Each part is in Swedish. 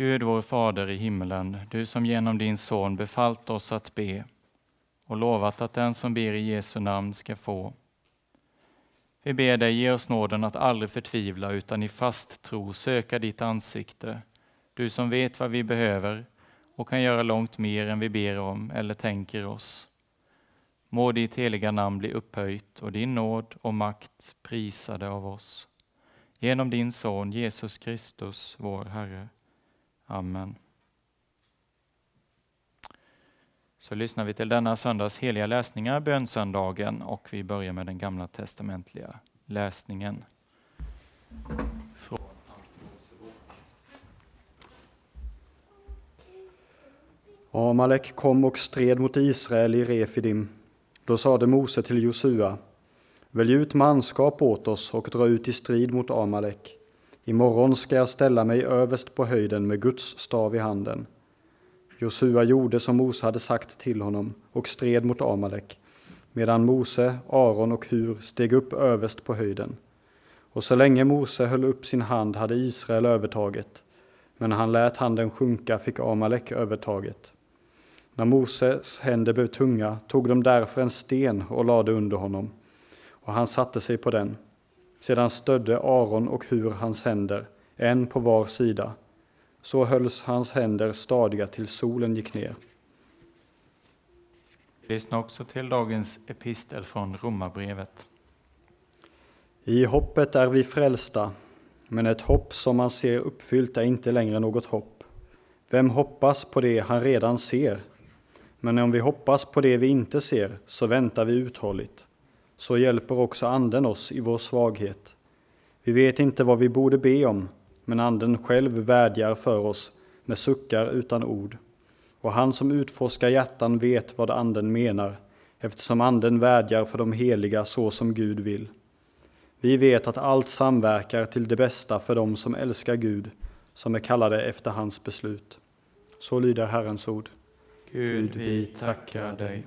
Gud vår Fader i himmelen, du som genom din Son befallt oss att be och lovat att den som ber i Jesu namn ska få. Vi ber dig, ge oss nåden att aldrig förtvivla utan i fast tro söka ditt ansikte, du som vet vad vi behöver och kan göra långt mer än vi ber om eller tänker oss. Må ditt heliga namn bli upphöjt och din nåd och makt prisade av oss. Genom din Son Jesus Kristus, vår Herre. Amen. Så lyssnar vi till denna söndags heliga läsningar, bönsöndagen, och vi börjar med den gamla testamentliga läsningen. Amalek kom och stred mot Israel i Refidim. Då sade Mose till Josua, välj ut manskap åt oss och dra ut i strid mot Amalek. Imorgon ska jag ställa mig överst på höjden med Guds stav i handen. Josua gjorde som Mose hade sagt till honom och stred mot Amalek, medan Mose, Aron och Hur steg upp överst på höjden. Och så länge Mose höll upp sin hand hade Israel övertaget, men när han lät handen sjunka fick Amalek övertaget. När Moses händer blev tunga tog de därför en sten och lade under honom, och han satte sig på den. Sedan stödde Aron och Hur hans händer, en på var sida. Så hölls hans händer stadiga till solen gick ner. Lyssna också till dagens epistel från Romarbrevet. I hoppet är vi frälsta, men ett hopp som man ser uppfyllt är inte längre något hopp. Vem hoppas på det han redan ser? Men om vi hoppas på det vi inte ser, så väntar vi uthålligt så hjälper också Anden oss i vår svaghet. Vi vet inte vad vi borde be om, men Anden själv vädjar för oss med suckar utan ord. Och han som utforskar hjärtan vet vad Anden menar, eftersom Anden vädjar för de heliga så som Gud vill. Vi vet att allt samverkar till det bästa för dem som älskar Gud, som är kallade efter hans beslut. Så lyder Herrens ord. Gud, vi tackar dig.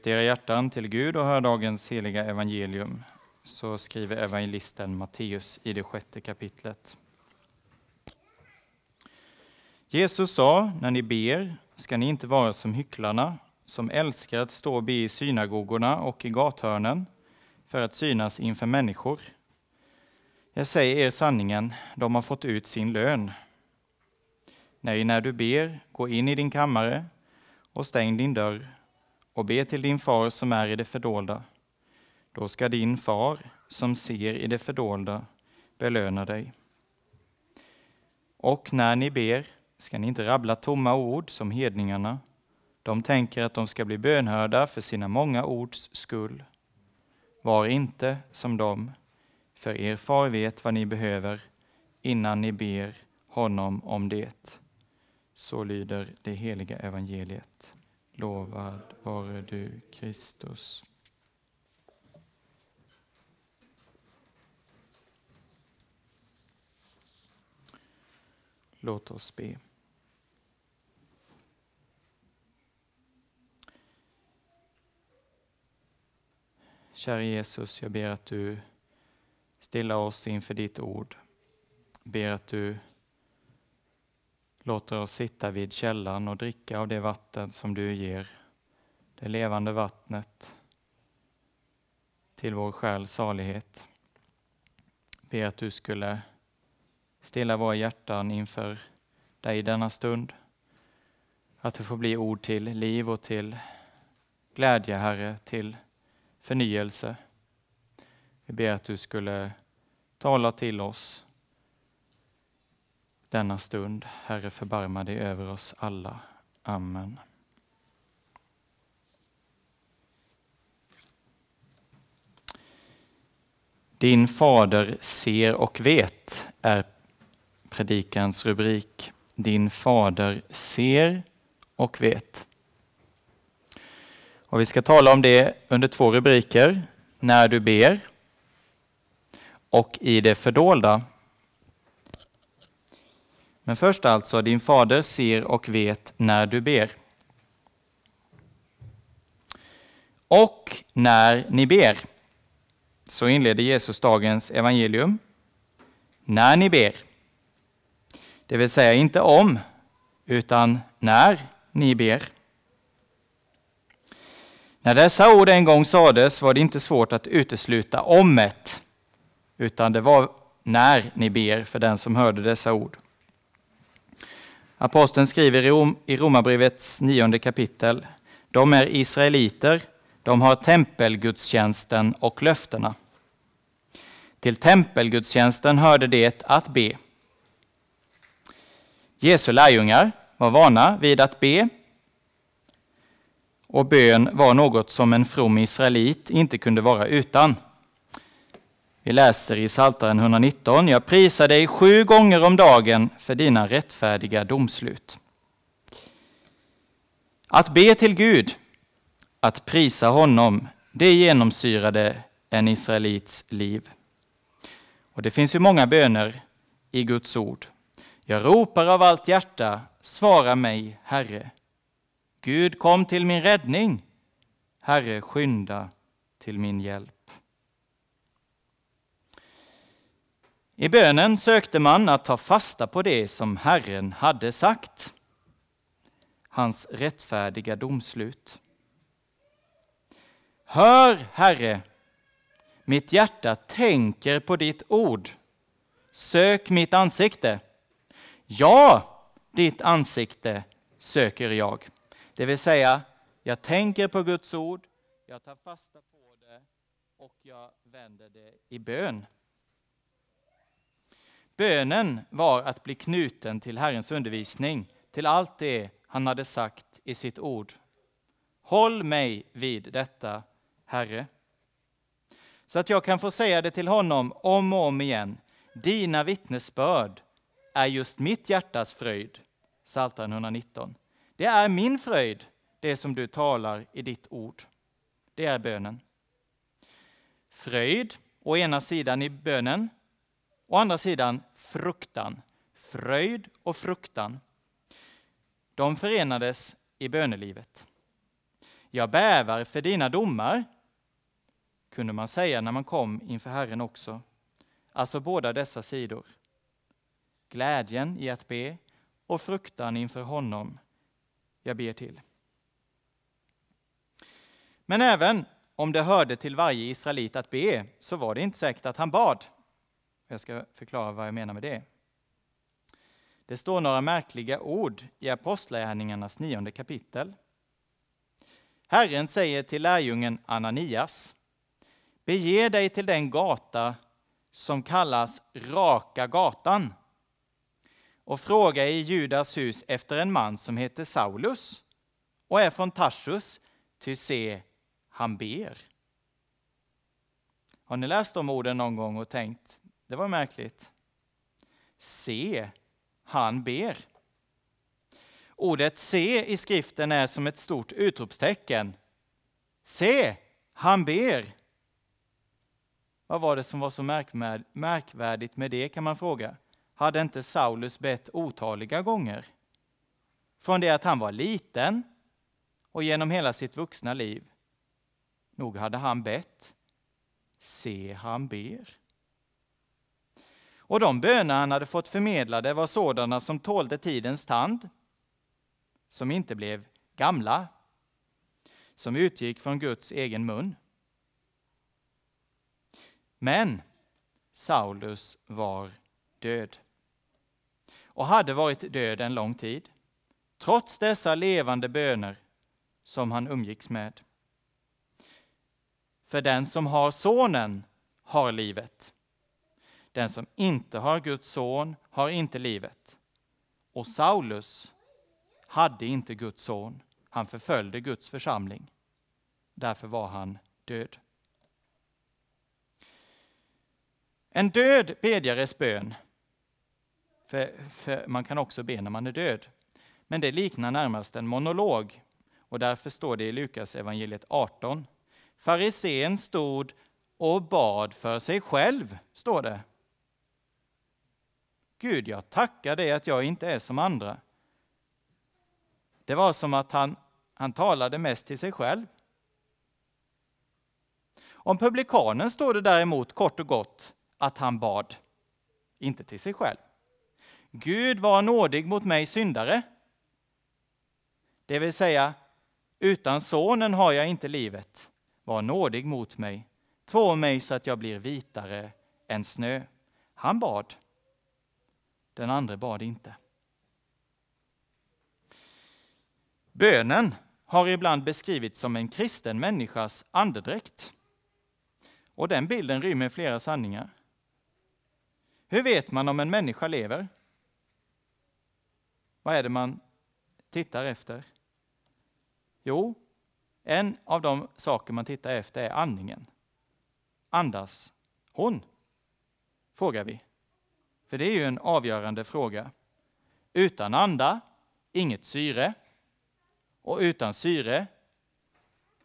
Lyft era hjärtan till Gud och hör dagens heliga evangelium. Så skriver evangelisten Matteus i det sjätte kapitlet. Jesus sa, när ni ber ska ni inte vara som hycklarna, som älskar att stå och be i synagogorna och i gathörnen för att synas inför människor. Jag säger er sanningen, de har fått ut sin lön. Nej, när du ber, gå in i din kammare och stäng din dörr och be till din far som är i det fördolda. Då ska din far, som ser i det fördolda, belöna dig. Och när ni ber ska ni inte rabbla tomma ord som hedningarna. De tänker att de ska bli bönhörda för sina många ords skull. Var inte som dem, för er far vet vad ni behöver innan ni ber honom om det. Så lyder det heliga evangeliet. Lovad vare du, Kristus. Låt oss be. Kära Jesus, jag ber att du stillar oss inför ditt ord. Ber att du låter oss sitta vid källan och dricka av det vatten som du ger, det levande vattnet till vår själs salighet. Ber att du skulle stilla våra hjärtan inför dig denna stund. Att det får bli ord till liv och till glädje, Herre, till förnyelse. Vi ber att du skulle tala till oss denna stund. Herre, förbarma dig över oss alla. Amen. Din fader ser och vet är predikans rubrik. Din fader ser och vet. Och vi ska tala om det under två rubriker. När du ber och i det fördolda. Men först alltså, din fader ser och vet när du ber. Och när ni ber. Så inleder Jesus dagens evangelium. När ni ber. Det vill säga inte om, utan när ni ber. När dessa ord en gång sades var det inte svårt att utesluta omet, utan det var när ni ber för den som hörde dessa ord. Aposteln skriver i Romarbrevets nionde kapitel, de är israeliter, de har tempelgudstjänsten och löftena. Till tempelgudstjänsten hörde det att be. Jesu lärjungar var vana vid att be och bön var något som en from israelit inte kunde vara utan. Vi läser i Psaltaren 119. Jag prisar dig sju gånger om dagen för dina rättfärdiga domslut. Att be till Gud, att prisa honom, det genomsyrade en israelits liv. Och det finns ju många böner i Guds ord. Jag ropar av allt hjärta, svara mig, Herre. Gud kom till min räddning. Herre, skynda till min hjälp. I bönen sökte man att ta fasta på det som Herren hade sagt, hans rättfärdiga domslut. Hör, Herre, mitt hjärta tänker på ditt ord. Sök mitt ansikte. Ja, ditt ansikte söker jag. Det vill säga, jag tänker på Guds ord, jag tar fasta på det och jag vänder det i bön. Bönen var att bli knuten till Herrens undervisning, till allt det han hade sagt i sitt ord. Håll mig vid detta, Herre. Så att jag kan få säga det till honom om och om igen. Dina vittnesbörd är just mitt hjärtas fröjd. Psaltaren 119. Det är min fröjd, det som du talar i ditt ord. Det är bönen. Fröjd å ena sidan i bönen, å andra sidan fruktan. Fröjd och fruktan. De förenades i bönelivet. Jag bävar för dina domar, kunde man säga när man kom inför Herren också. Alltså båda dessa sidor. Glädjen i att be och fruktan inför honom jag ber till. Men även om det hörde till varje israelit att be, så var det inte säkert att han bad. Jag ska förklara vad jag menar med det. Det står några märkliga ord i Apostlagärningarnas nionde kapitel. Herren säger till lärjungen Ananias, bege dig till den gata som kallas Raka gatan och fråga i Judas hus efter en man som heter Saulus och är från Tarsus, ty se, han ber. Har ni läst de orden någon gång och tänkt, det var märkligt? Se, han ber. Ordet se i skriften är som ett stort utropstecken. Se, han ber. Vad var det som var så märkvärdigt med det kan man fråga. Hade inte Saulus bett otaliga gånger? Från det att han var liten och genom hela sitt vuxna liv. Nog hade han bett. Se, han ber. Och de böner han hade fått förmedlade var sådana som tålde tidens tand, som inte blev gamla, som utgick från Guds egen mun. Men Saulus var död och hade varit död en lång tid, trots dessa levande böner som han umgicks med. För den som har sonen har livet. Den som inte har Guds son har inte livet. Och Saulus hade inte Guds son. Han förföljde Guds församling. Därför var han död. En död bedjares bön, för, för man kan också be när man är död, men det liknar närmast en monolog och därför står det i Lukas evangeliet 18. Farisén stod och bad för sig själv, står det. Gud, jag tackar dig att jag inte är som andra. Det var som att han, han talade mest till sig själv. Om publikanen står det däremot kort och gott att han bad, inte till sig själv. Gud var nådig mot mig syndare. Det vill säga, utan sonen har jag inte livet. Var nådig mot mig. Två mig så att jag blir vitare än snö. Han bad. Den andra bad inte. Bönen har ibland beskrivits som en kristen människas andedräkt. Och den bilden rymmer flera sanningar. Hur vet man om en människa lever? Vad är det man tittar efter? Jo, en av de saker man tittar efter är andningen. Andas hon? Frågar vi. För det är ju en avgörande fråga. Utan anda, inget syre. Och utan syre,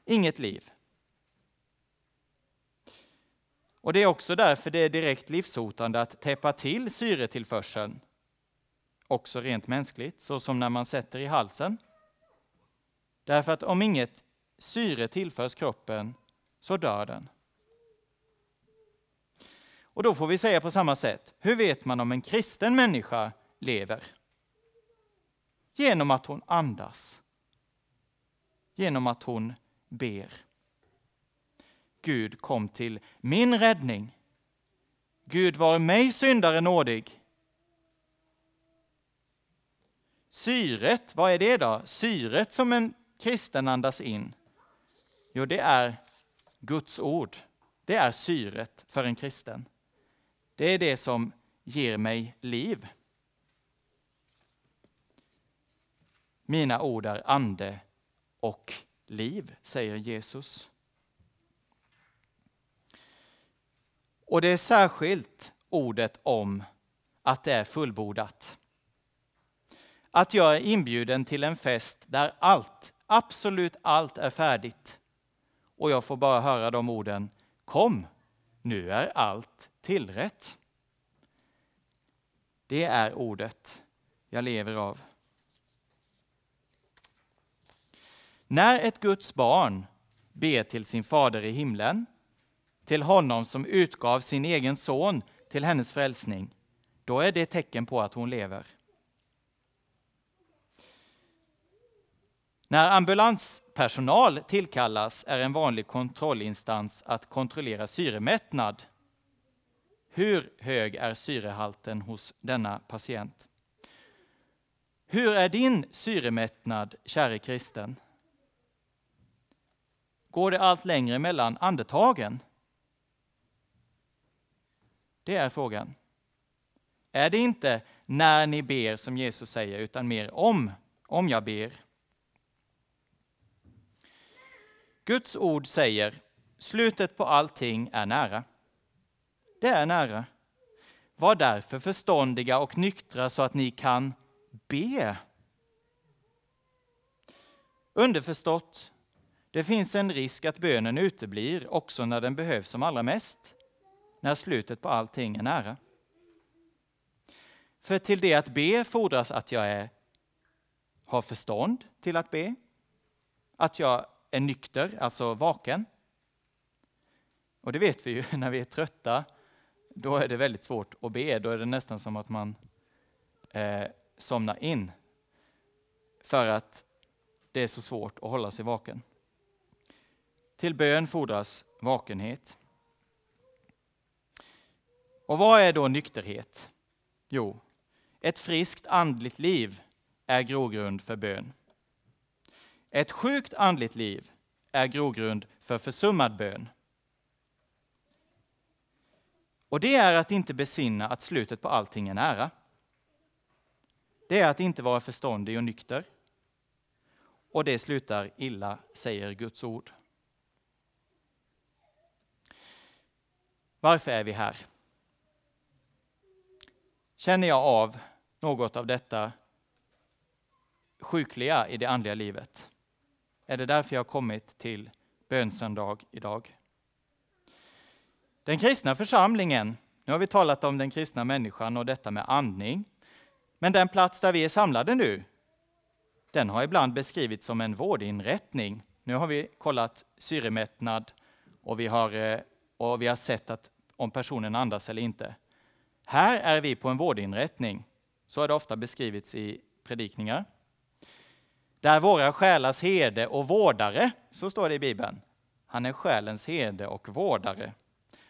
inget liv. Och Det är också därför det är direkt livshotande att täppa till syretillförseln, också rent mänskligt, så som när man sätter i halsen. Därför att om inget syre tillförs kroppen så dör den. Och då får vi säga på samma sätt, hur vet man om en kristen människa lever? Genom att hon andas. Genom att hon ber. Gud kom till min räddning. Gud var mig syndare nådig. Syret, vad är det då? Syret som en kristen andas in? Jo, det är Guds ord. Det är syret för en kristen. Det är det som ger mig liv. Mina ord är ande och liv, säger Jesus. Och det är särskilt ordet om att det är fullbordat. Att jag är inbjuden till en fest där allt, absolut allt är färdigt. Och jag får bara höra de orden, kom, nu är allt tillrätt. Det är ordet jag lever av. När ett Guds barn ber till sin fader i himlen, till honom som utgav sin egen son till hennes frälsning, då är det tecken på att hon lever. När ambulanspersonal tillkallas är en vanlig kontrollinstans att kontrollera syremättnad. Hur hög är syrehalten hos denna patient? Hur är din syremättnad, käre kristen? Går det allt längre mellan andetagen? Det är frågan. Är det inte när ni ber som Jesus säger, utan mer om, om jag ber? Guds ord säger, slutet på allting är nära. Det är nära. Var därför förståndiga och nyktra så att ni kan be. Underförstått, det finns en risk att bönen uteblir också när den behövs som allra mest, när slutet på allting är nära. För till det att be fordras att jag är, har förstånd till att be, att jag är nykter, alltså vaken. Och det vet vi ju, när vi är trötta, då är det väldigt svårt att be. Då är det nästan som att man eh, somnar in. För att det är så svårt att hålla sig vaken. Till bön fordras vakenhet. Och vad är då nykterhet? Jo, ett friskt andligt liv är grogrund för bön. Ett sjukt andligt liv är grogrund för försummad bön. Och det är att inte besinna att slutet på allting är nära. Det är att inte vara förståndig och nykter. Och det slutar illa, säger Guds ord. Varför är vi här? Känner jag av något av detta sjukliga i det andliga livet? Är det därför jag har kommit till bönsöndag idag? Den kristna församlingen, nu har vi talat om den kristna människan och detta med andning. Men den plats där vi är samlade nu, den har ibland beskrivits som en vårdinrättning. Nu har vi kollat syremättnad och vi har, eh, och vi har sett att om personen andas eller inte. Här är vi på en vårdinrättning. Så har det ofta beskrivits i predikningar. Där våra själars herde och vårdare, så står det i Bibeln. Han är själens herde och vårdare.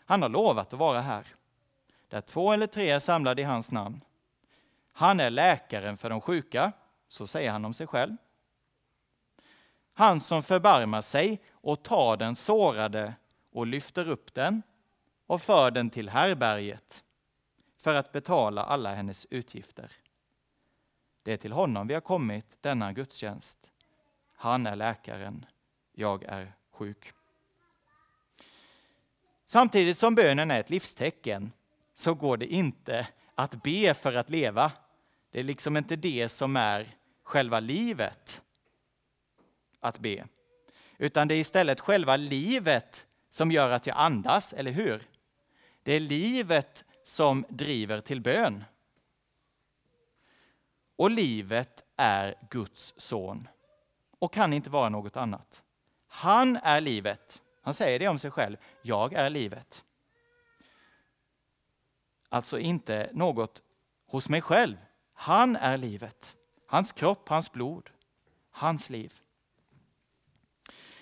Han har lovat att vara här. Där två eller tre är samlade i hans namn. Han är läkaren för de sjuka, så säger han om sig själv. Han som förbarmar sig och tar den sårade och lyfter upp den och för den till härberget för att betala alla hennes utgifter. Det är till honom vi har kommit denna gudstjänst. Han är läkaren, jag är sjuk. Samtidigt som bönen är ett livstecken så går det inte att be för att leva. Det är liksom inte det som är själva livet, att be. Utan det är istället själva livet som gör att jag andas, eller hur? Det är livet som driver till bön. Och livet är Guds son och kan inte vara något annat. Han är livet. Han säger det om sig själv. Jag är livet. Alltså inte något hos mig själv. Han är livet. Hans kropp, hans blod, hans liv.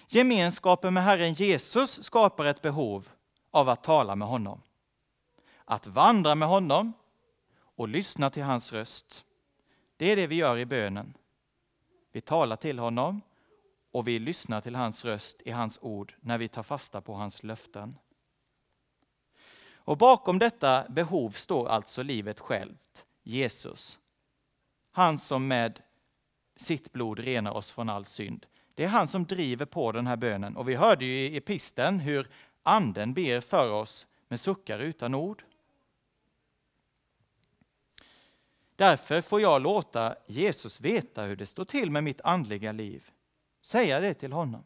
Gemenskapen med Herren Jesus skapar ett behov av att tala med honom. Att vandra med honom och lyssna till hans röst. Det är det vi gör i bönen. Vi talar till honom och vi lyssnar till hans röst i hans ord när vi tar fasta på hans löften. Och bakom detta behov står alltså livet självt, Jesus. Han som med sitt blod renar oss från all synd. Det är han som driver på den här bönen. Och vi hörde ju i episten hur anden ber för oss med suckar utan ord. Därför får jag låta Jesus veta hur det står till med mitt andliga liv. Säga det till honom.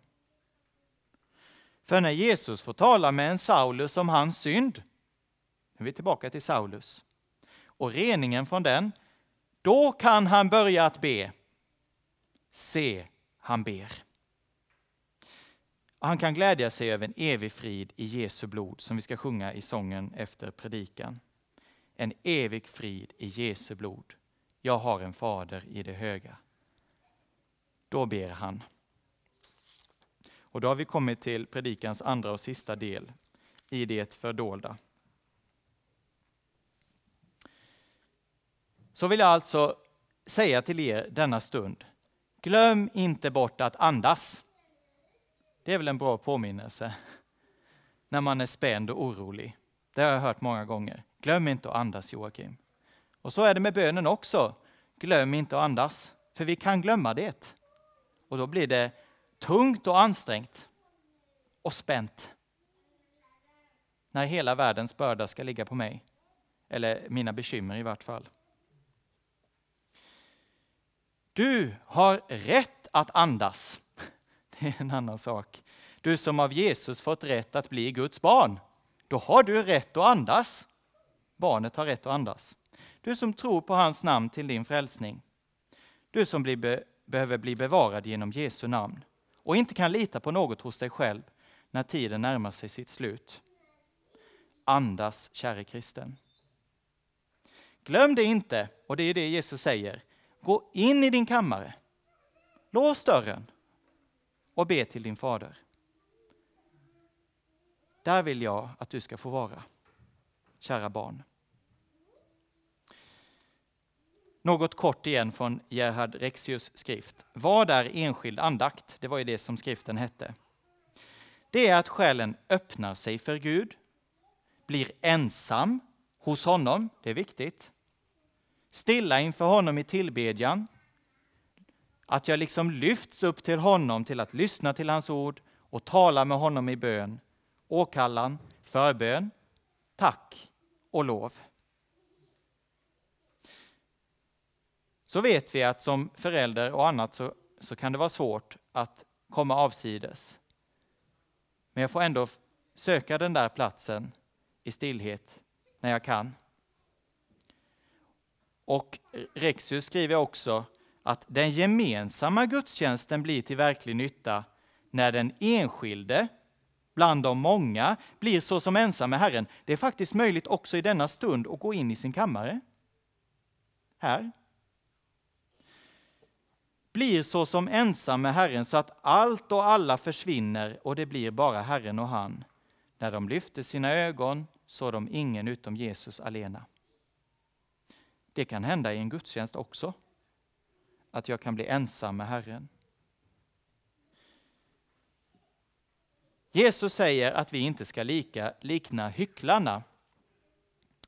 För när Jesus får tala med en Saulus om hans synd, nu är vi tillbaka till Saulus, och reningen från den, då kan han börja att be. Se, han ber. Han kan glädja sig över en evig frid i Jesu blod som vi ska sjunga i sången efter predikan. En evig frid i Jesu blod. Jag har en fader i det höga. Då ber han. Och då har vi kommit till predikans andra och sista del, i det fördolda. Så vill jag alltså säga till er denna stund, glöm inte bort att andas. Det är väl en bra påminnelse när man är spänd och orolig. Det har jag hört många gånger. Glöm inte att andas Joakim. Och så är det med bönen också. Glöm inte att andas, för vi kan glömma det. Och då blir det tungt och ansträngt och spänt. När hela världens börda ska ligga på mig. Eller mina bekymmer i vart fall. Du har rätt att andas. Det är en annan sak. Du som av Jesus fått rätt att bli Guds barn. Då har du rätt att andas. Barnet har rätt att andas. Du som tror på hans namn till din frälsning. Du som blir behöver bli bevarad genom Jesu namn och inte kan lita på något hos dig själv när tiden närmar sig sitt slut. Andas, käre kristen. Glöm det inte, och det är det Jesus säger. Gå in i din kammare, lås dörren och be till din fader. Där vill jag att du ska få vara, kära barn. Något kort igen från Gerhard Rexius skrift. Vad är enskild andakt? Det var ju det som skriften hette. Det är att själen öppnar sig för Gud, blir ensam hos honom, det är viktigt. Stilla inför honom i tillbedjan. Att jag liksom lyfts upp till honom till att lyssna till hans ord och tala med honom i bön, åkallan, förbön, tack och lov. så vet vi att som förälder och annat så, så kan det vara svårt att komma avsides. Men jag får ändå söka den där platsen i stillhet när jag kan. Och Rexius skriver också att den gemensamma gudstjänsten blir till verklig nytta när den enskilde bland de många blir så som ensam med Herren. Det är faktiskt möjligt också i denna stund att gå in i sin kammare. Här, blir så som ensam med Herren så att allt och alla försvinner och det blir bara Herren och han. När de lyfter sina ögon såg de ingen utom Jesus alena. Det kan hända i en gudstjänst också, att jag kan bli ensam med Herren. Jesus säger att vi inte ska lika, likna hycklarna.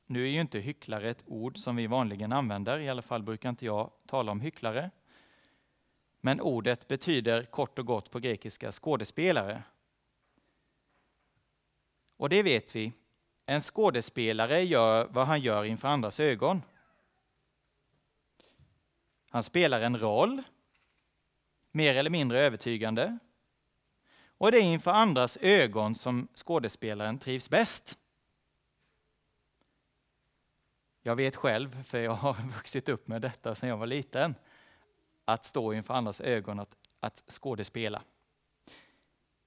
Nu är ju inte hycklare ett ord som vi vanligen använder, i alla fall brukar inte jag tala om hycklare. Men ordet betyder kort och gott på grekiska skådespelare. Och det vet vi. En skådespelare gör vad han gör inför andras ögon. Han spelar en roll, mer eller mindre övertygande. Och det är inför andras ögon som skådespelaren trivs bäst. Jag vet själv, för jag har vuxit upp med detta sedan jag var liten att stå inför andras ögon, att, att skådespela.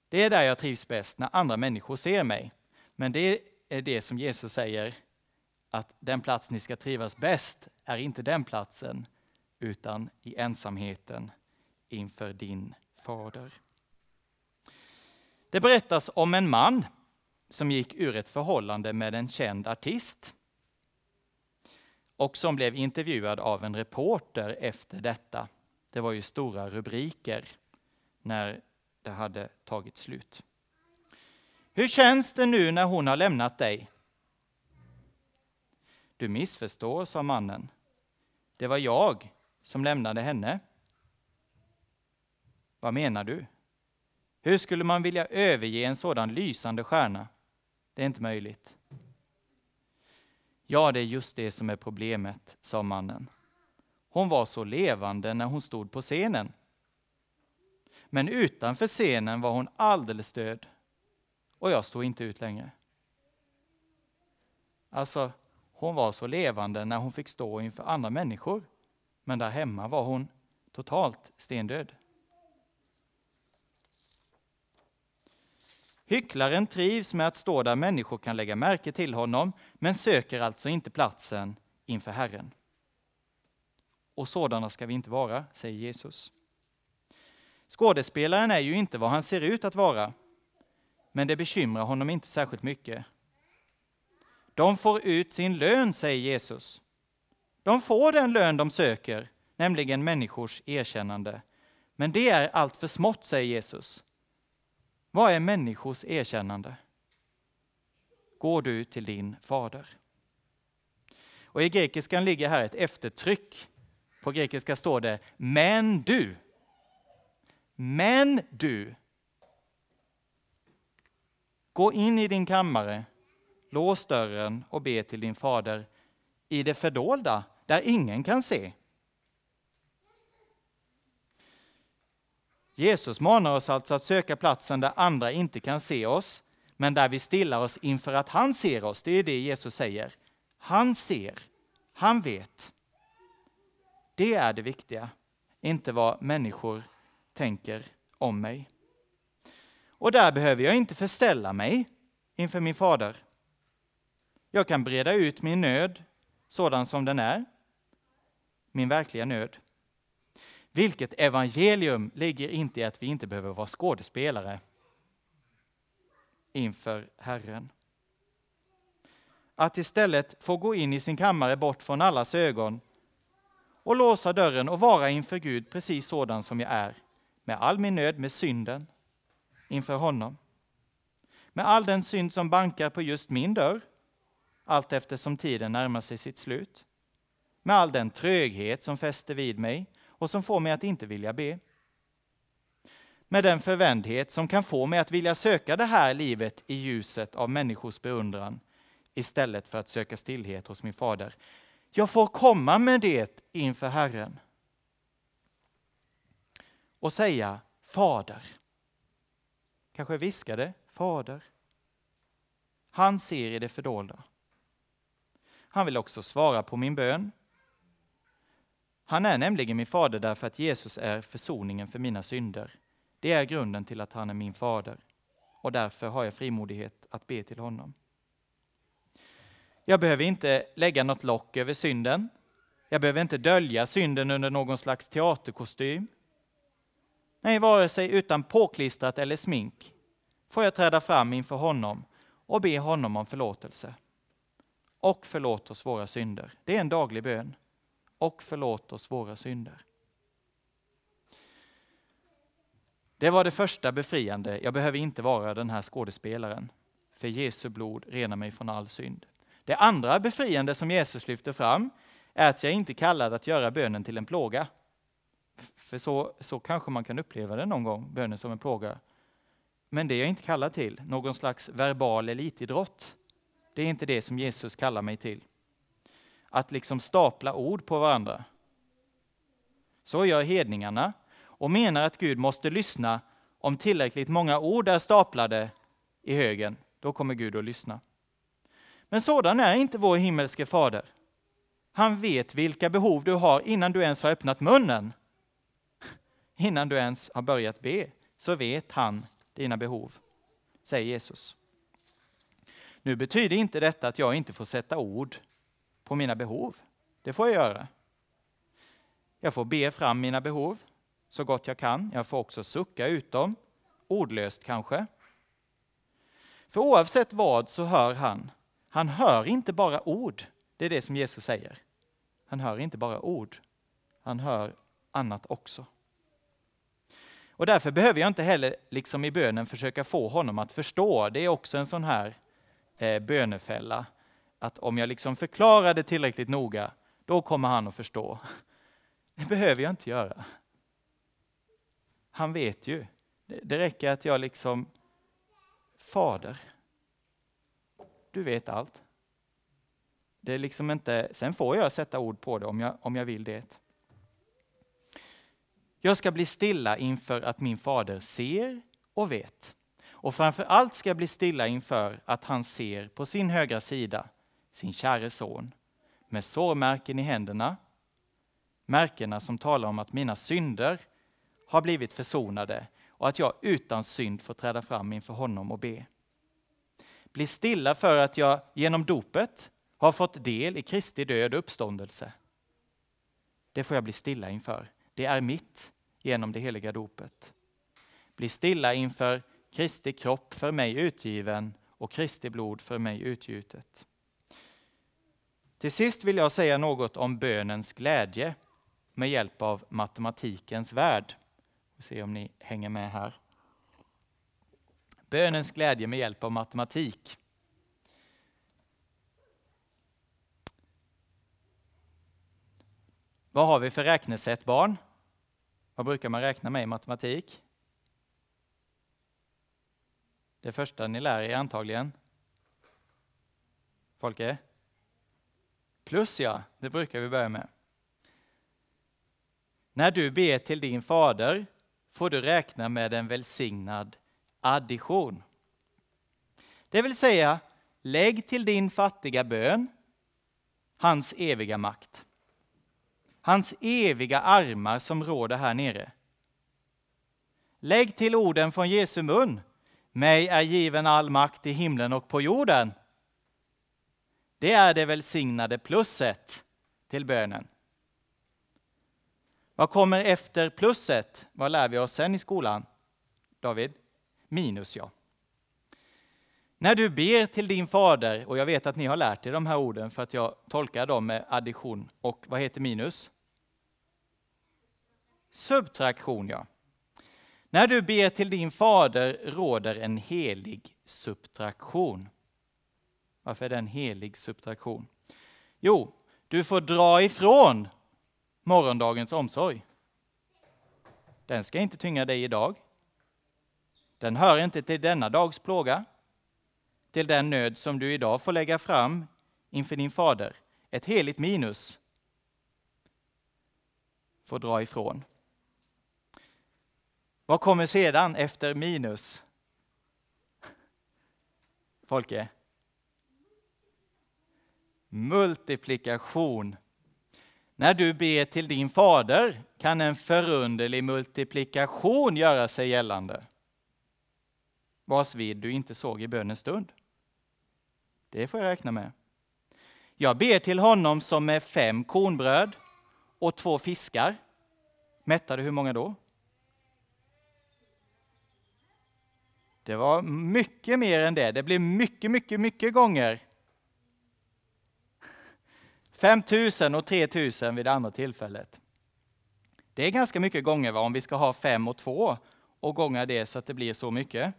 Det är där jag trivs bäst, när andra människor ser mig. Men det är det som Jesus säger, att den plats ni ska trivas bäst är inte den platsen, utan i ensamheten inför din fader. Det berättas om en man som gick ur ett förhållande med en känd artist och som blev intervjuad av en reporter efter detta. Det var ju stora rubriker när det hade tagit slut. Hur känns det nu när hon har lämnat dig? Du missförstår, sa mannen. Det var jag som lämnade henne. Vad menar du? Hur skulle man vilja överge en sådan lysande stjärna? Det är inte möjligt. Ja, det är just det som är problemet, sa mannen. Hon var så levande när hon stod på scenen. Men utanför scenen var hon alldeles död. Och jag stod inte ut längre. Alltså, hon var så levande när hon fick stå inför andra människor. Men där hemma var hon totalt stendöd. Hycklaren trivs med att stå där människor kan lägga märke till honom, men söker alltså inte platsen inför Herren. Och sådana ska vi inte vara, säger Jesus. Skådespelaren är ju inte vad han ser ut att vara, men det bekymrar honom inte särskilt mycket. De får ut sin lön, säger Jesus. De får den lön de söker, nämligen människors erkännande. Men det är allt för smått, säger Jesus. Vad är människors erkännande? Går du till din fader? Och I grekiskan ligger här ett eftertryck. På grekiska står det men du. Men du. Gå in i din kammare, lås dörren och be till din fader i det fördolda, där ingen kan se. Jesus manar oss alltså att söka platsen där andra inte kan se oss, men där vi stillar oss inför att han ser oss. Det är det Jesus säger. Han ser, han vet. Det är det viktiga, inte vad människor tänker om mig. Och där behöver jag inte förställa mig inför min fader. Jag kan breda ut min nöd sådan som den är, min verkliga nöd. Vilket evangelium ligger inte i att vi inte behöver vara skådespelare inför Herren. Att istället få gå in i sin kammare bort från allas ögon och låsa dörren och vara inför Gud precis sådan som jag är, med all min nöd, med synden, inför honom. Med all den synd som bankar på just min dörr, allt eftersom tiden närmar sig sitt slut. Med all den tröghet som fäster vid mig och som får mig att inte vilja be. Med den förvändhet som kan få mig att vilja söka det här livet i ljuset av människors beundran istället för att söka stillhet hos min fader. Jag får komma med det inför Herren och säga Fader. Kanske viska det, Fader. Han ser i det fördolda. Han vill också svara på min bön han är nämligen min fader därför att Jesus är försoningen för mina synder. Det är grunden till att han är min fader och därför har jag frimodighet att be till honom. Jag behöver inte lägga något lock över synden. Jag behöver inte dölja synden under någon slags teaterkostym. Nej, vare sig utan påklistrat eller smink får jag träda fram inför honom och be honom om förlåtelse. Och förlåt oss våra synder. Det är en daglig bön och förlåt oss våra synder. Det var det första befriande. Jag behöver inte vara den här skådespelaren, för Jesu blod renar mig från all synd. Det andra befriande som Jesus lyfter fram är att jag inte är kallad att göra bönen till en plåga. För så, så kanske man kan uppleva det någon gång, bönen som en plåga. Men det är jag inte kallad till, någon slags verbal elitidrott. Det är inte det som Jesus kallar mig till att liksom stapla ord på varandra. Så gör hedningarna och menar att Gud måste lyssna om tillräckligt många ord är staplade i högen. Då kommer Gud att lyssna. Men sådan är inte vår himmelske fader. Han vet vilka behov du har innan du ens har öppnat munnen. Innan du ens har börjat be, så vet han dina behov, säger Jesus. Nu betyder inte detta att jag inte får sätta ord på mina behov. Det får jag göra. Jag får be fram mina behov så gott jag kan. Jag får också sucka ut dem, ordlöst kanske. För oavsett vad så hör han. Han hör inte bara ord. Det är det som Jesus säger. Han hör inte bara ord. Han hör annat också. Och därför behöver jag inte heller liksom i bönen försöka få honom att förstå. Det är också en sån här eh, bönefälla att om jag liksom förklarar det tillräckligt noga, då kommer han att förstå. Det behöver jag inte göra. Han vet ju. Det räcker att jag liksom, Fader, du vet allt. Det är liksom inte, sen får jag sätta ord på det om jag, om jag vill det. Jag ska bli stilla inför att min fader ser och vet. Och framför allt ska jag bli stilla inför att han ser på sin högra sida sin käre son med sårmärken i händerna, märkena som talar om att mina synder har blivit försonade och att jag utan synd får träda fram inför honom och be. Bli stilla för att jag genom dopet har fått del i Kristi död och uppståndelse. Det får jag bli stilla inför. Det är mitt genom det heliga dopet. Bli stilla inför Kristi kropp för mig utgiven och Kristi blod för mig utgjutet. Till sist vill jag säga något om bönens glädje med hjälp av matematikens värld. Vi se om ni hänger med här. Bönens glädje med hjälp av matematik. Vad har vi för räknesätt barn? Vad brukar man räkna med i matematik? Det första ni lär er antagligen? Folke? Plus ja, det brukar vi börja med. När du ber till din fader får du räkna med en välsignad addition. Det vill säga, lägg till din fattiga bön hans eviga makt. Hans eviga armar som råder här nere. Lägg till orden från Jesu mun. Mig är given all makt i himlen och på jorden. Det är det välsignade plusset till bönen. Vad kommer efter plusset? Vad lär vi oss sen i skolan? David? Minus, ja. När du ber till din fader, och jag vet att ni har lärt er de här orden för att jag tolkar dem med addition och vad heter minus? Subtraktion, ja. När du ber till din fader råder en helig subtraktion. Varför är det en helig subtraktion? Jo, du får dra ifrån morgondagens omsorg. Den ska inte tynga dig idag. Den hör inte till denna dags plåga, till den nöd som du idag får lägga fram inför din fader. Ett heligt minus får dra ifrån. Vad kommer sedan efter minus? Folke? Multiplikation. När du ber till din fader kan en förunderlig multiplikation göra sig gällande. Vars vidd du inte såg i bönens stund. Det får jag räkna med. Jag ber till honom som med fem kornbröd och två fiskar mättade hur många då? Det var mycket mer än det. Det blev mycket, mycket, mycket gånger. 5 000 och 3 000 vid det andra tillfället. Det är ganska mycket gånger va? om vi ska ha 5 och 2 och gånga det så att det blir så mycket.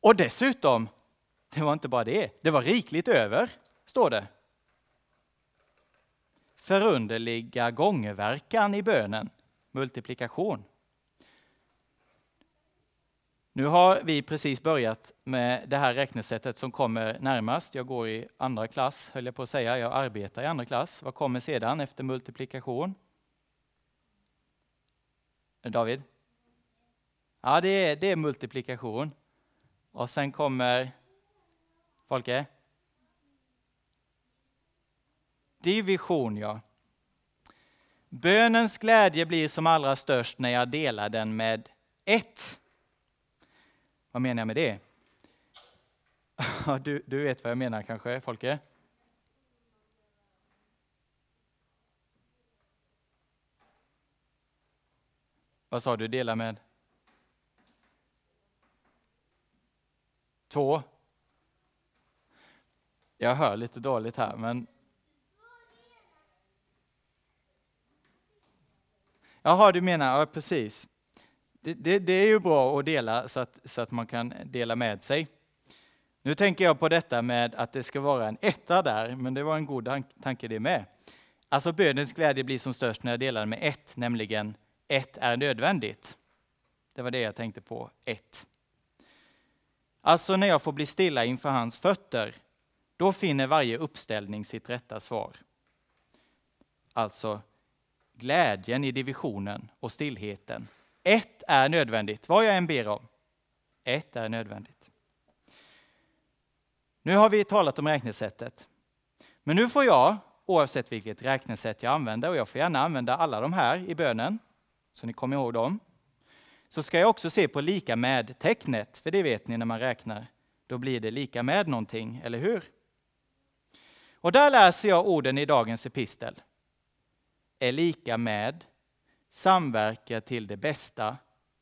Och dessutom, det var inte bara det, det var rikligt över, står det. Förunderliga gångerverkan i bönen, multiplikation. Nu har vi precis börjat med det här räknesättet som kommer närmast. Jag går i andra klass, höll jag på att säga. Jag arbetar i andra klass. Vad kommer sedan efter multiplikation? David? Ja, det är, det är multiplikation. Och sen kommer Folke? Division, ja. Bönens glädje blir som allra störst när jag delar den med ett. Vad menar jag med det? Du, du vet vad jag menar kanske, Folke? Vad sa du, dela med? Två? Jag hör lite dåligt här, men... Jaha, du menar, ja precis. Det, det, det, är ju bra att dela så att, så att man kan dela med sig. Nu tänker jag på detta med att det ska vara en etta där, men det var en god tanke det med. Alltså bönens glädje blir som störst när jag delar med ett, nämligen ett är nödvändigt. Det var det jag tänkte på, ett. Alltså när jag får bli stilla inför hans fötter, då finner varje uppställning sitt rätta svar. Alltså glädjen i divisionen och stillheten ett är nödvändigt, vad jag än ber om. Ett är nödvändigt. Nu har vi talat om räknesättet. Men nu får jag, oavsett vilket räknesätt jag använder, och jag får gärna använda alla de här i bönen, så ni kommer ihåg dem. så ska jag också se på lika med-tecknet, för det vet ni när man räknar. Då blir det lika med någonting, eller hur? Och där läser jag orden i dagens epistel. Är lika med, samverkar till det bästa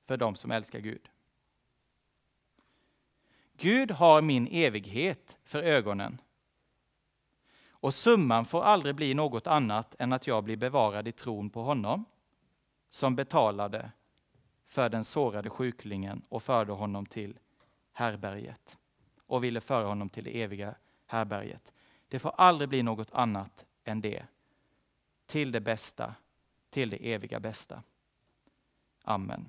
för dem som älskar Gud. Gud har min evighet för ögonen. Och summan får aldrig bli något annat än att jag blir bevarad i tron på honom, som betalade för den sårade sjuklingen och förde honom till härberget och ville föra honom till det eviga härberget. Det får aldrig bli något annat än det. Till det bästa, till det eviga bästa. Amen.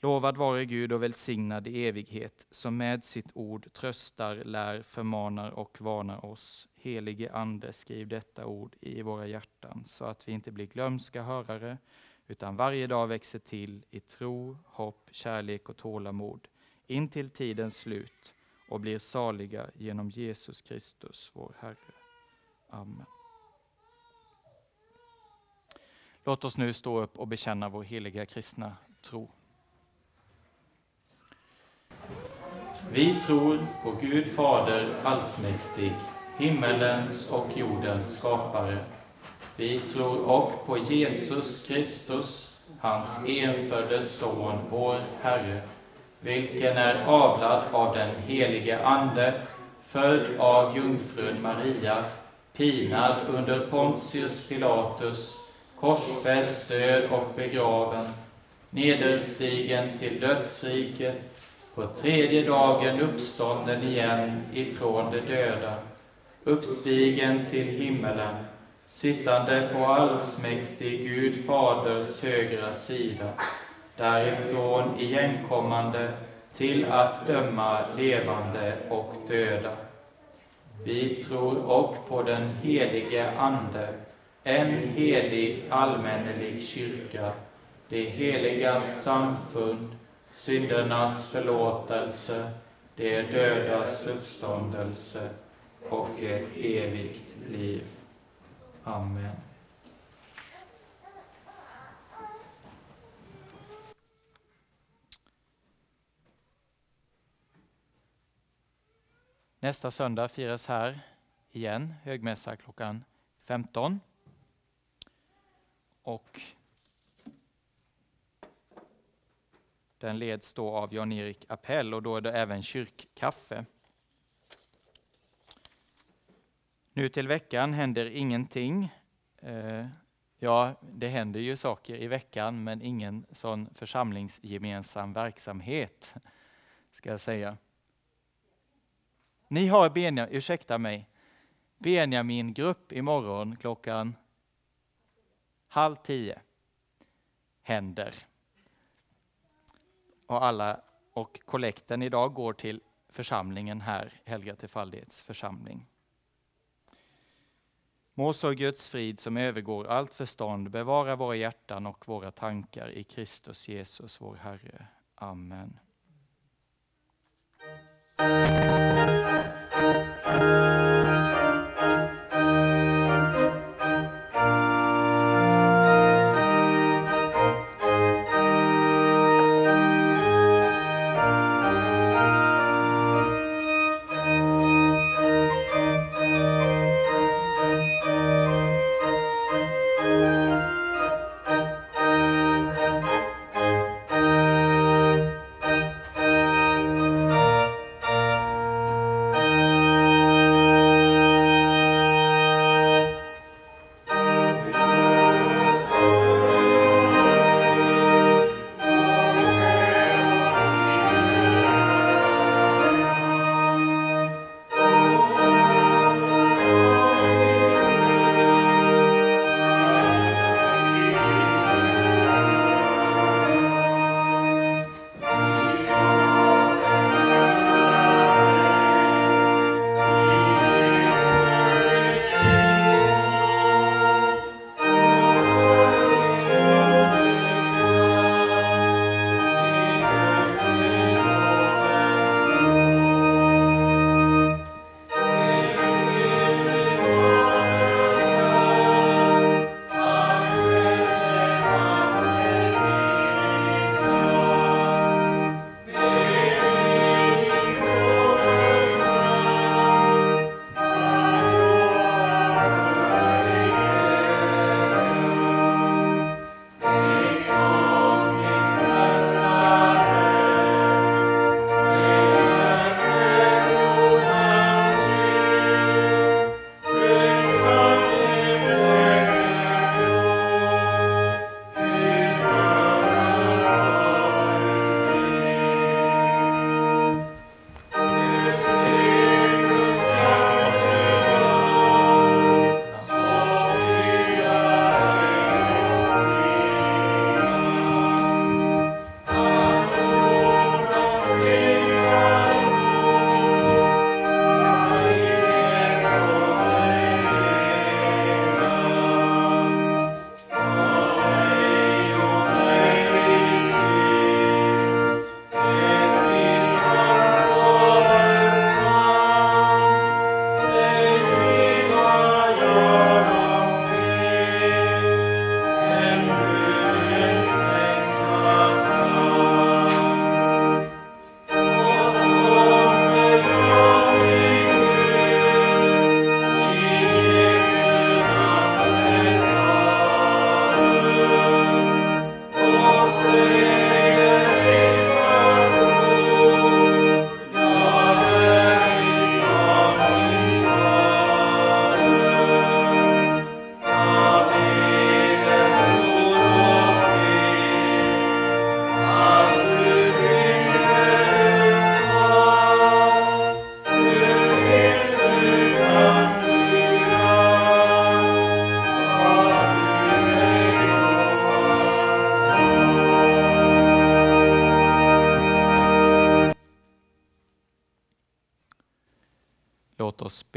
Lovad vare Gud och välsignad i evighet, som med sitt ord tröstar, lär, förmanar och varnar oss. Helige Ande, skriv detta ord i våra hjärtan, så att vi inte blir glömska hörare, utan varje dag växer till i tro, hopp, kärlek och tålamod, in till tidens slut och blir saliga genom Jesus Kristus, vår Herre. Amen. Låt oss nu stå upp och bekänna vår heliga kristna tro. Vi tror på Gud Fader allsmäktig, himmelens och jordens skapare. Vi tror och på Jesus Kristus, hans enfödde Son, vår Herre, vilken är avlad av den helige Ande, född av jungfrun Maria, pinad under Pontius Pilatus, korsfäst, död och begraven, nederstigen till dödsriket, på tredje dagen uppstånden igen ifrån de döda, uppstigen till himmelen, sittande på allsmäktig Gud Faders högra sida, därifrån igenkommande till att döma levande och döda. Vi tror och på den helige Ande, en helig allmännelig kyrka, det heligas samfund, syndernas förlåtelse, det dödas uppståndelse och ett evigt liv. Amen. Nästa söndag firas här igen högmässa klockan 15. Och Den leds då av Jan-Erik Appell och då är det även kyrkkaffe. Nu till veckan händer ingenting. Eh, ja, det händer ju saker i veckan, men ingen sån församlingsgemensam verksamhet, ska jag säga. Ni har Benjamin, ursäkta mig, Benjamin-grupp imorgon klockan halv tio. Händer och alla och kollekten idag går till församlingen här, Helga Tefaldighets församling. Må så Guds frid som övergår allt förstånd bevara våra hjärtan och våra tankar i Kristus Jesus, vår Herre. Amen.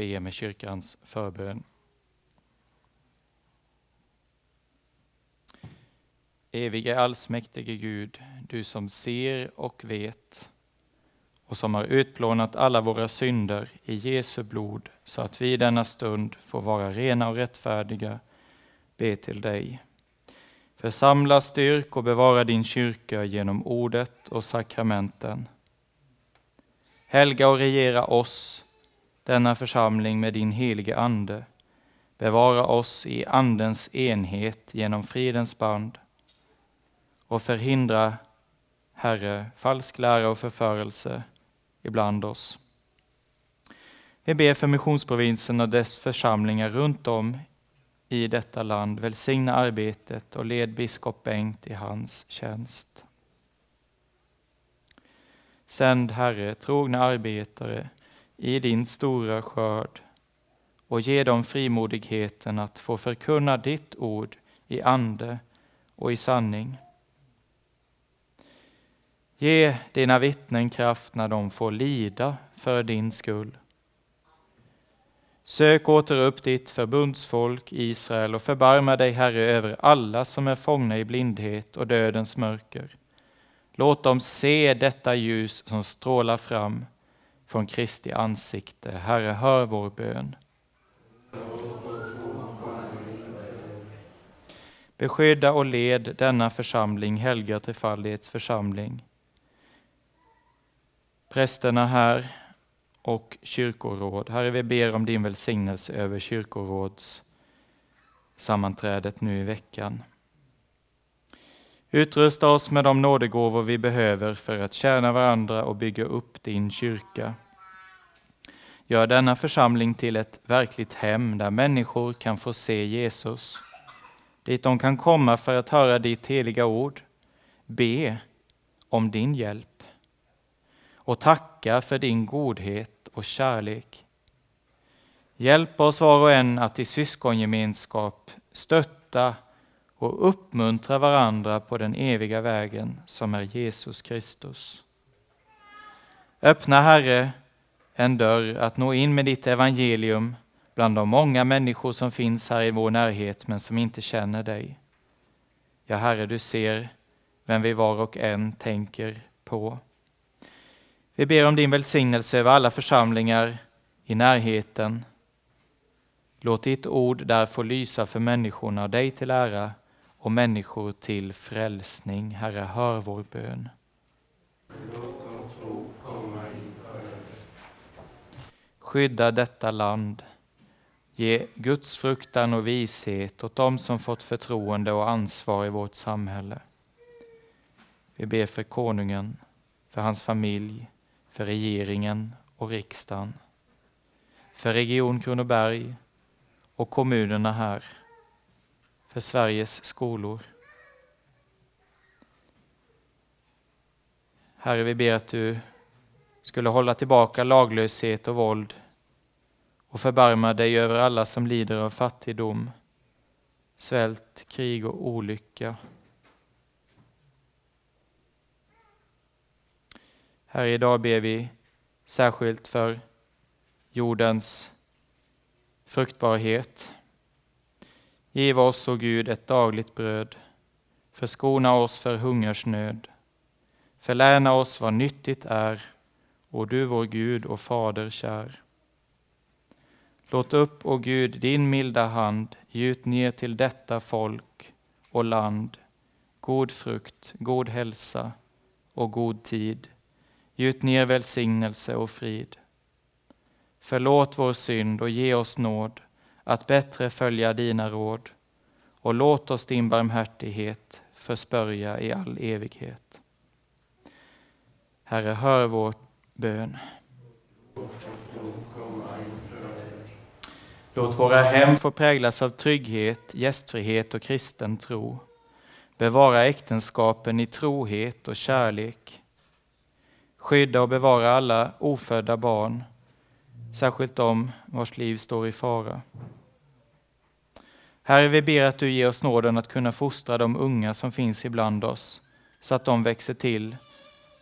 Be med kyrkans förbön. Evige allsmäktige Gud, du som ser och vet och som har utplånat alla våra synder i Jesu blod så att vi i denna stund får vara rena och rättfärdiga, be till dig. Församla, styrk och bevara din kyrka genom ordet och sakramenten. Helga och regera oss, denna församling, med din helige Ande. Bevara oss i Andens enhet genom fridens band och förhindra, Herre, falsk lära och förförelse ibland oss. Vi ber för missionsprovinsen och dess församlingar runt om i detta land. Välsigna arbetet och led biskop Bengt i hans tjänst. Sänd, Herre, trogna arbetare i din stora skörd och ge dem frimodigheten att få förkunna ditt ord i ande och i sanning. Ge dina vittnen kraft när de får lida för din skull. Sök åter upp ditt förbundsfolk Israel och förbarma dig, Herre, över alla som är fångna i blindhet och dödens mörker. Låt dem se detta ljus som strålar fram från Kristi ansikte. Herre, hör vår bön. Beskydda och led denna församling, Helga Trefaldighets församling. Prästerna här och kyrkoråd. Herre, vi ber om din välsignelse över kyrkoråds sammanträdet nu i veckan. Utrusta oss med de nådegåvor vi behöver för att tjäna varandra och bygga upp din kyrka. Gör denna församling till ett verkligt hem där människor kan få se Jesus. Dit de kan komma för att höra ditt heliga ord. Be om din hjälp och tacka för din godhet och kärlek. Hjälp oss var och en att i syskongemenskap stötta och uppmuntra varandra på den eviga vägen som är Jesus Kristus. Öppna, Herre, en dörr att nå in med ditt evangelium bland de många människor som finns här i vår närhet men som inte känner dig. Ja, Herre, du ser vem vi var och en tänker på. Vi ber om din välsignelse över alla församlingar i närheten. Låt ditt ord där få lysa för människorna, dig till ära och människor till frälsning. Herre, hör vår bön. Skydda detta land. Ge Guds fruktan och vishet åt dem som fått förtroende och ansvar i vårt samhälle. Vi ber för konungen, för hans familj, för regeringen och riksdagen, för Region Kronoberg och kommunerna här, för Sveriges skolor. Herre, vi ber att du skulle hålla tillbaka laglöshet och våld och förbarma dig över alla som lider av fattigdom, svält, krig och olycka. Herre, idag ber vi särskilt för jordens fruktbarhet. Giv oss, o Gud, ett dagligt bröd. Förskona oss för hungersnöd. Förläna oss vad nyttigt är, o du vår Gud och Fader kär. Låt upp, o Gud, din milda hand gjut ner till detta folk och land god frukt, god hälsa och god tid Gjut ner välsignelse och frid. Förlåt vår synd och ge oss nåd att bättre följa dina råd och låt oss din barmhärtighet förspörja i all evighet. Herre, hör vår bön. Låt våra hem få präglas av trygghet, gästfrihet och kristen tro. Bevara äktenskapen i trohet och kärlek Skydda och bevara alla ofödda barn, särskilt de vars liv står i fara. Herre, vi ber att du ger oss nåden att kunna fostra de unga som finns ibland oss, så att de växer till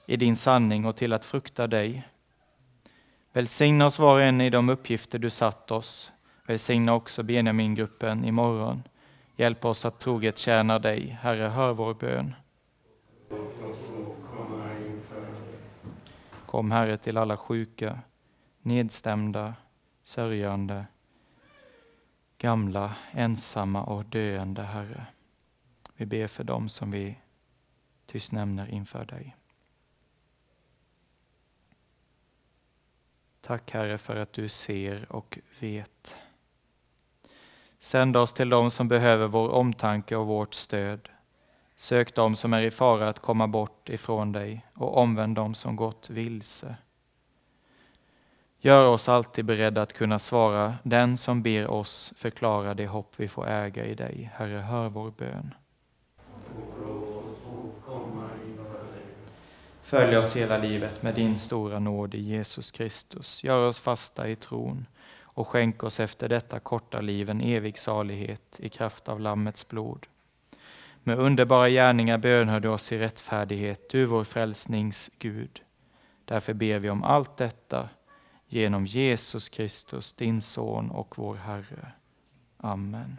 i din sanning och till att frukta dig. Välsigna oss var och en i de uppgifter du satt oss. Välsigna också Benjamingruppen imorgon. Hjälp oss att troget tjäna dig. Herre, hör vår bön. Kom, Herre, till alla sjuka, nedstämda, sörjande, gamla, ensamma och döende, Herre. Vi ber för dem som vi tyst nämner inför dig. Tack Herre för att du ser och vet. Sänd oss till dem som behöver vår omtanke och vårt stöd. Sök dem som är i fara att komma bort ifrån dig och omvänd dem som gått vilse. Gör oss alltid beredda att kunna svara den som ber oss förklara det hopp vi får äga i dig. Herre, hör vår bön. Följ oss hela livet med din stora nåd i Jesus Kristus. Gör oss fasta i tron och skänk oss efter detta korta liv en evig salighet i kraft av Lammets blod. Med underbara gärningar bönhör du oss i rättfärdighet, du vår frälsnings Gud. Därför ber vi om allt detta genom Jesus Kristus, din Son och vår Herre. Amen.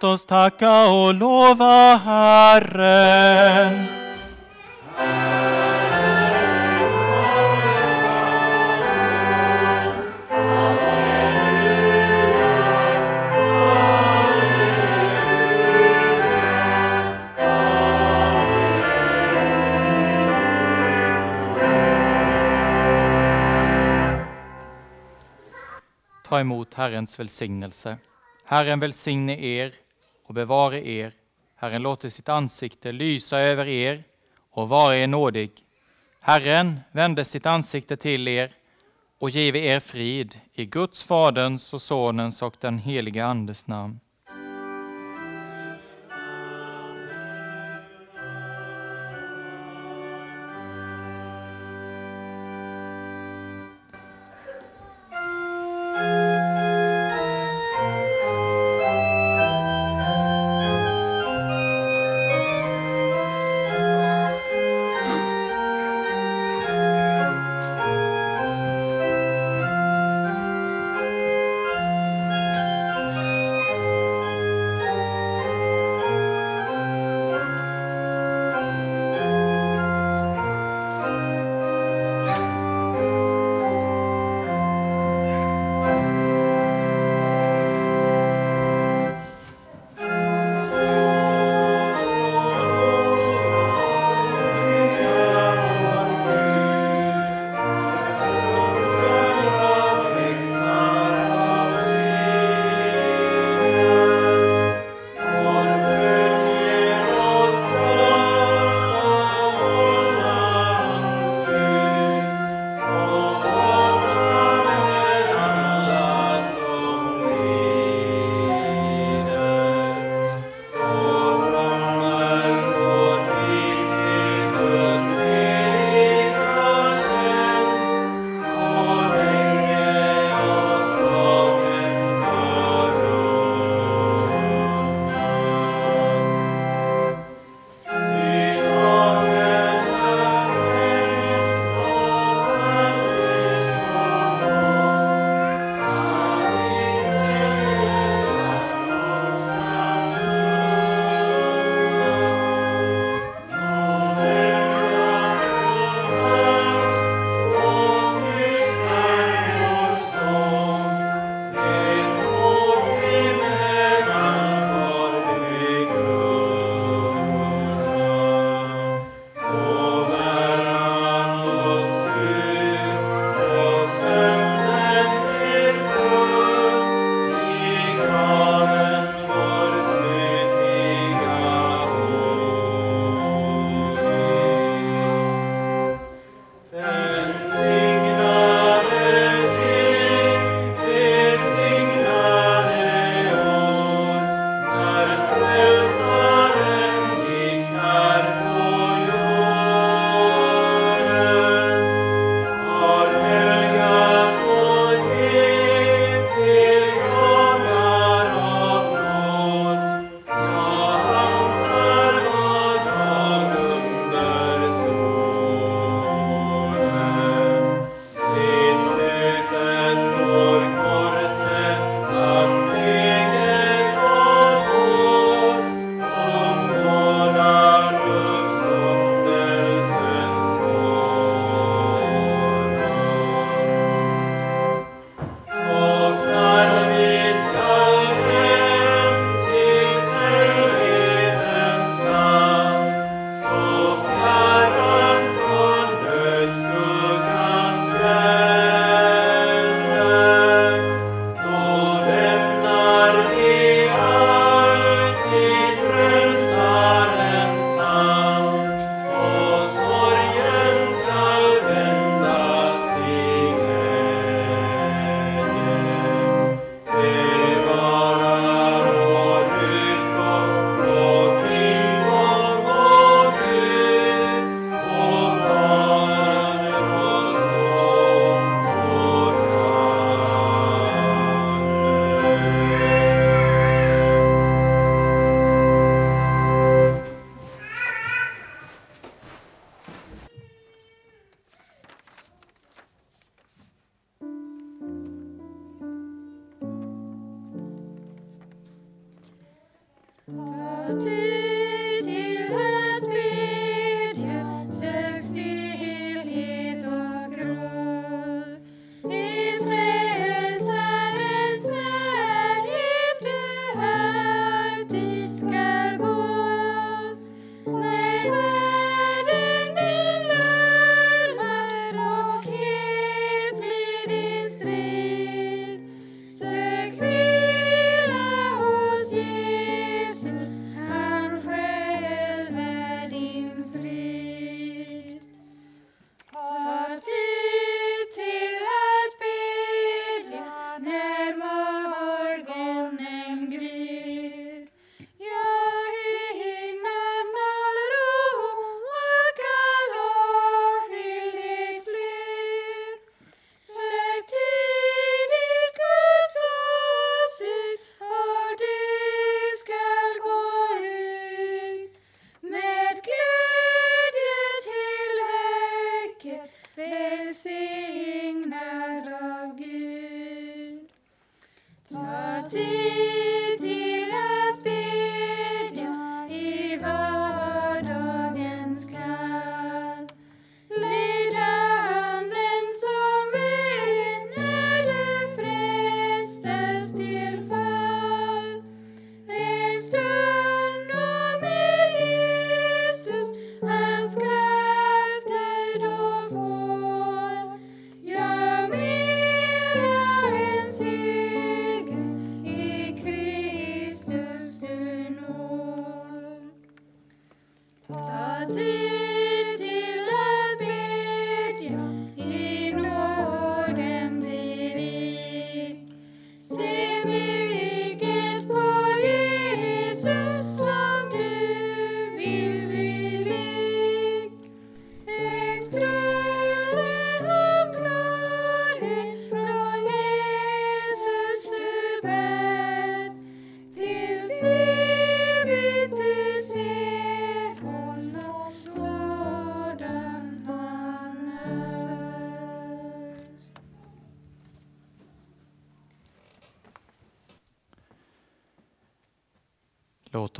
Låt oss tacka och lova Herren. Ta emot Herrens välsignelse. Herren välsigne er och bevare er. Herren låter sitt ansikte lysa över er och vara er nådig. Herren vände sitt ansikte till er och give er frid i Guds, Faderns och Sonens och den helige Andes namn.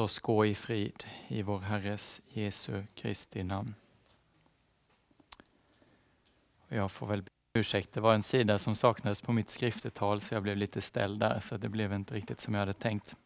Oss gå i frid i vår Herres Jesu Kristi namn. Jag får väl be ursäkt, det var en sida som saknades på mitt skriftetal så jag blev lite ställd där så det blev inte riktigt som jag hade tänkt.